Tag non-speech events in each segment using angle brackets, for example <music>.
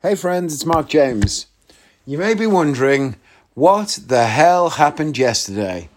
Hey friends, it's Mark James. You may be wondering, what the hell happened yesterday?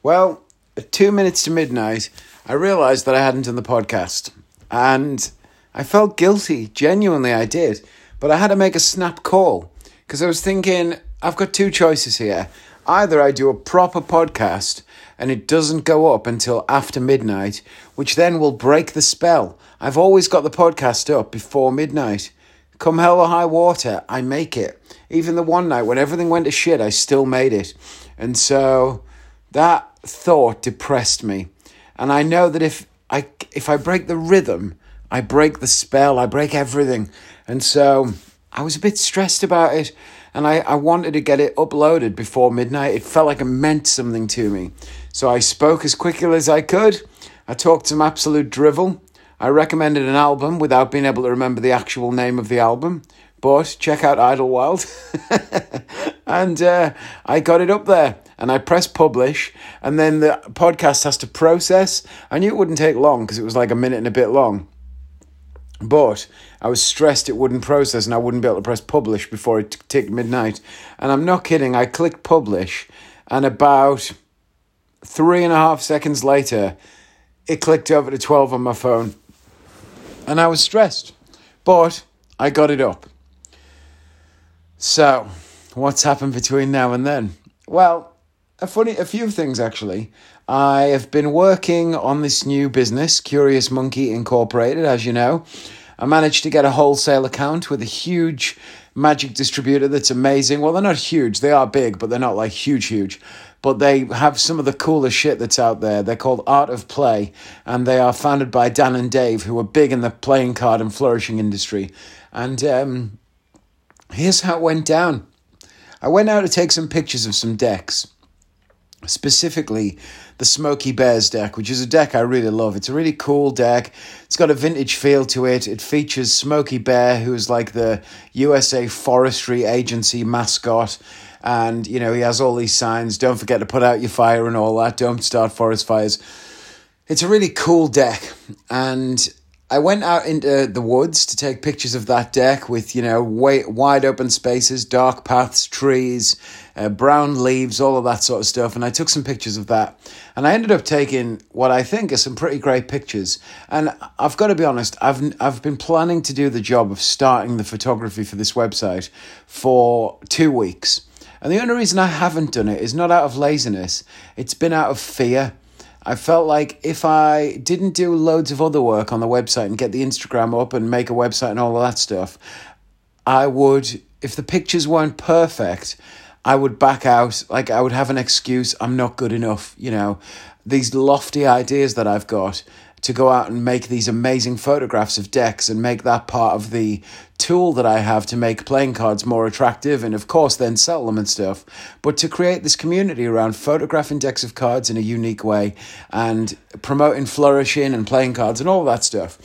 Well, at two minutes to midnight, I realised that I hadn't done the podcast. And I felt guilty, genuinely I did. But I had to make a snap call because I was thinking, I've got two choices here. Either I do a proper podcast and it doesn't go up until after midnight, which then will break the spell. I've always got the podcast up before midnight. Come hell or high water, I make it. Even the one night when everything went to shit, I still made it. And so that thought depressed me. And I know that if I if I break the rhythm, I break the spell, I break everything. And so I was a bit stressed about it and I, I wanted to get it uploaded before midnight. It felt like it meant something to me. So I spoke as quickly as I could. I talked some absolute drivel. I recommended an album without being able to remember the actual name of the album, but check out Idlewild. <laughs> and uh, I got it up there and I pressed publish, and then the podcast has to process. I knew it wouldn't take long because it was like a minute and a bit long. But I was stressed it wouldn't process and I wouldn't be able to press publish before it ticked midnight. And I'm not kidding, I clicked publish, and about three and a half seconds later, it clicked over to 12 on my phone and I was stressed, but I got it up. So, what's happened between now and then? Well, a funny, a few things actually. I have been working on this new business, Curious Monkey Incorporated, as you know. I managed to get a wholesale account with a huge magic distributor that's amazing. Well, they're not huge, they are big, but they're not like huge, huge but they have some of the coolest shit that's out there. They're called Art of Play, and they are founded by Dan and Dave, who are big in the playing card and flourishing industry. And um, here's how it went down I went out to take some pictures of some decks, specifically the Smokey Bears deck, which is a deck I really love. It's a really cool deck. It's got a vintage feel to it. It features Smoky Bear, who is like the USA Forestry Agency mascot and you know he has all these signs don't forget to put out your fire and all that don't start forest fires it's a really cool deck and i went out into the woods to take pictures of that deck with you know wide open spaces dark paths trees uh, brown leaves all of that sort of stuff and i took some pictures of that. And i ended up taking what i think are some pretty great pictures. And i've got to be honest i've, I've been planning to do the job of starting the photography for this website for two weeks. And the only reason I haven't done it is not out of laziness, it's been out of fear. I felt like if I didn't do loads of other work on the website and get the Instagram up and make a website and all of that stuff, I would, if the pictures weren't perfect, I would back out. Like I would have an excuse, I'm not good enough, you know. These lofty ideas that I've got to go out and make these amazing photographs of decks and make that part of the tool that I have to make playing cards more attractive and, of course, then sell them and stuff. But to create this community around photographing decks of cards in a unique way and promoting flourishing and playing cards and all that stuff.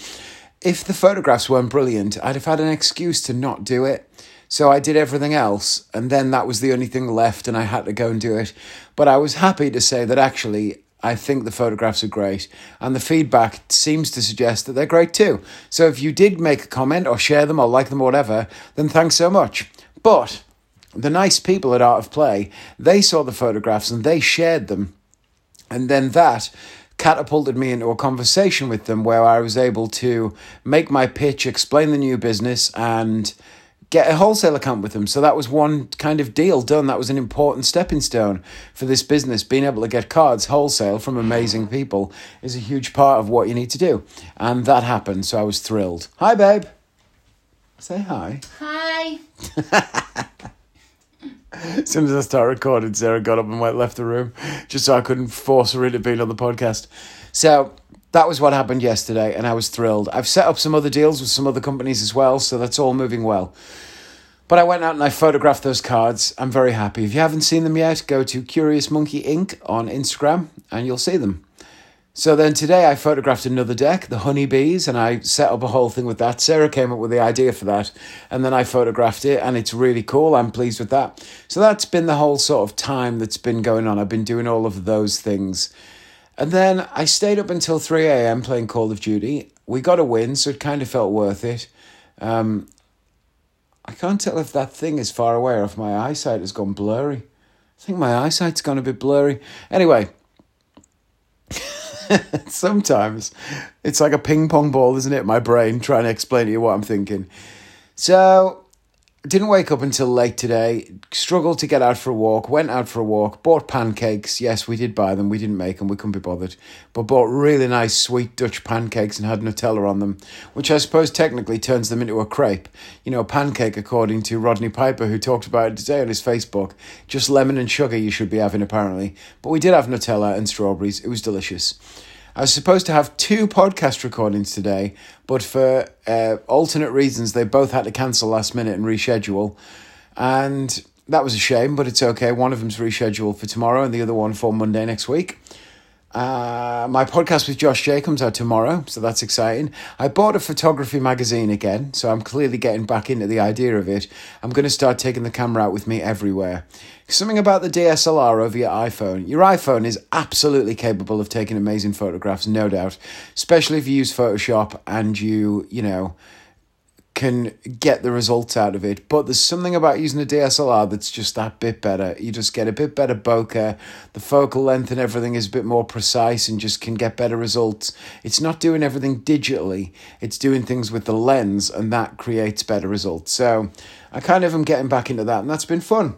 If the photographs weren't brilliant, I'd have had an excuse to not do it. So I did everything else, and then that was the only thing left, and I had to go and do it. But I was happy to say that actually I think the photographs are great, and the feedback seems to suggest that they're great too. So if you did make a comment or share them or like them or whatever, then thanks so much. But the nice people at Art of Play, they saw the photographs and they shared them. And then that catapulted me into a conversation with them where I was able to make my pitch, explain the new business, and get a wholesale account with them. So that was one kind of deal done. That was an important stepping stone for this business. Being able to get cards wholesale from amazing people is a huge part of what you need to do. And that happened. So I was thrilled. Hi, babe. Say hi. Hi. <laughs> as soon as I started recording, Sarah got up and went left the room just so I couldn't force her into being on the podcast. So that was what happened yesterday, and I was thrilled. I've set up some other deals with some other companies as well, so that's all moving well. But I went out and I photographed those cards. I'm very happy. If you haven't seen them yet, go to Curious Monkey Inc. on Instagram and you'll see them. So then today I photographed another deck, the honeybees, and I set up a whole thing with that. Sarah came up with the idea for that, and then I photographed it, and it's really cool. I'm pleased with that. So that's been the whole sort of time that's been going on. I've been doing all of those things and then I stayed up until 3 a.m. playing Call of Duty. We got a win, so it kind of felt worth it. Um, I I can't tell if that thing is far away or if my eyesight has gone blurry. I think my eyesight's gone a bit blurry. Anyway, <laughs> sometimes it's like a ping pong ball, isn't it? My brain trying to explain to you what I'm thinking. So didn't wake up until late today. Struggled to get out for a walk. Went out for a walk. Bought pancakes. Yes, we did buy them. We didn't make them. We couldn't be bothered. But bought really nice sweet Dutch pancakes and had Nutella on them, which I suppose technically turns them into a crepe. You know, a pancake, according to Rodney Piper, who talked about it today on his Facebook. Just lemon and sugar you should be having, apparently. But we did have Nutella and strawberries. It was delicious. I was supposed to have two podcast recordings today, but for uh, alternate reasons, they both had to cancel last minute and reschedule. And that was a shame, but it's okay. One of them's rescheduled for tomorrow and the other one for Monday next week. Uh, my podcast with Josh J comes out tomorrow, so that's exciting. I bought a photography magazine again, so I'm clearly getting back into the idea of it. I'm going to start taking the camera out with me everywhere. Something about the DSLR over your iPhone. Your iPhone is absolutely capable of taking amazing photographs, no doubt, especially if you use Photoshop and you, you know, can get the results out of it. But there's something about using a DSLR that's just that bit better. You just get a bit better bokeh. The focal length and everything is a bit more precise and just can get better results. It's not doing everything digitally, it's doing things with the lens, and that creates better results. So I kind of am getting back into that, and that's been fun.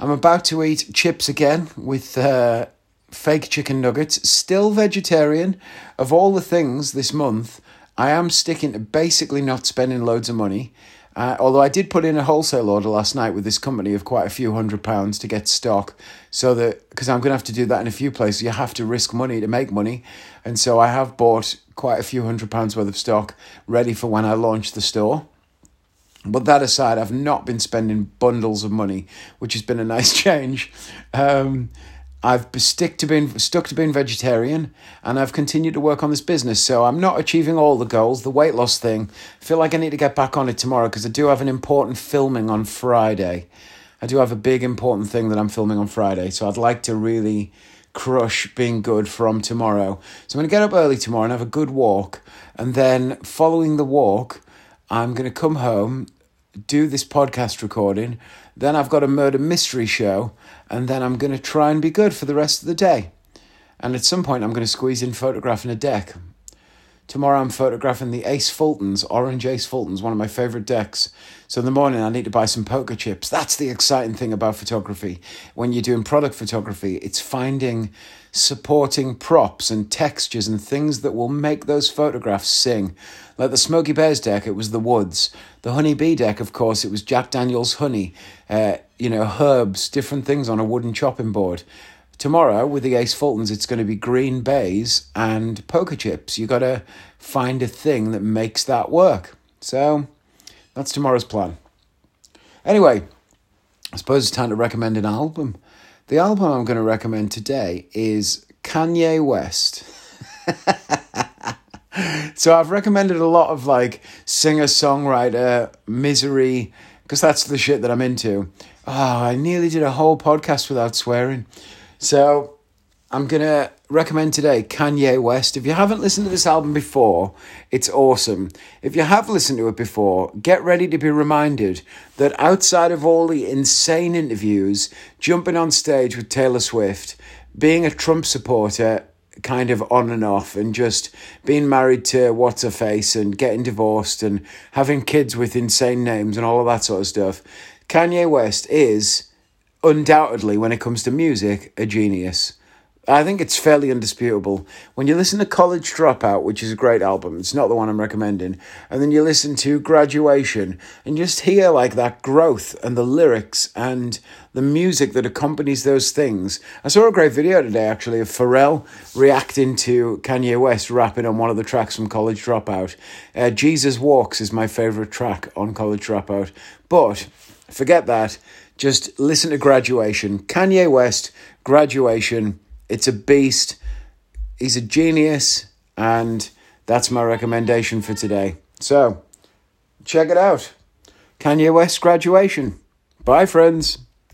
I'm about to eat chips again with uh, fake chicken nuggets. Still vegetarian. Of all the things this month, I am sticking to basically not spending loads of money. Uh, although I did put in a wholesale order last night with this company of quite a few hundred pounds to get stock, so that because I'm going to have to do that in a few places, you have to risk money to make money, and so I have bought quite a few hundred pounds worth of stock ready for when I launch the store. But that aside, I've not been spending bundles of money, which has been a nice <laughs> change. Um, I've stick to being stuck to being vegetarian, and I've continued to work on this business. So I'm not achieving all the goals. The weight loss thing, I feel like I need to get back on it tomorrow because I do have an important filming on Friday. I do have a big important thing that I'm filming on Friday, so I'd like to really crush being good from tomorrow. So I'm going to get up early tomorrow and have a good walk, and then following the walk, I'm going to come home, do this podcast recording. Then I've got a murder mystery show and then I'm going to try and be good for the rest of the day. And at some point, I'm going to squeeze in photographing a deck. Tomorrow, I'm photographing the Ace Fulton's, Orange Ace Fulton's, one of my favourite decks. So in the morning, I need to buy some poker chips. That's the exciting thing about photography. When you're doing product photography, it's finding supporting props and textures and things that will make those photographs sing. Like the Smokey Bears deck, it was the woods. The Honey Bee deck, of course, it was Jack Daniels honey. Uh, you know, herbs, different things on a wooden chopping board. Tomorrow with the Ace Fulton's, it's going to be green baize and poker chips. You got to find a thing that makes that work. So that's tomorrow's plan. Anyway, I suppose it's time to recommend an album. The album I'm going to recommend today is Kanye West. <laughs> so I've recommended a lot of like singer songwriter misery because that's the shit that I'm into. Oh, I nearly did a whole podcast without swearing. So I'm going to recommend today Kanye West. If you haven't listened to this album before, it's awesome. If you have listened to it before, get ready to be reminded that outside of all the insane interviews, jumping on stage with Taylor Swift, being a Trump supporter, kind of on and off, and just being married to what's her face and getting divorced and having kids with insane names and all of that sort of stuff Kanye West is undoubtedly, when it comes to music, a genius. I think it's fairly undisputable. When you listen to College Dropout, which is a great album, it's not the one I'm recommending, and then you listen to Graduation and just hear like that growth and the lyrics and the music that accompanies those things. I saw a great video today actually of Pharrell reacting to Kanye West rapping on one of the tracks from College Dropout. Uh, Jesus Walks is my favorite track on College Dropout, but Forget that. Just listen to Graduation. Kanye West, Graduation. It's a beast. He's a genius. And that's my recommendation for today. So, check it out. Kanye West, Graduation. Bye, friends.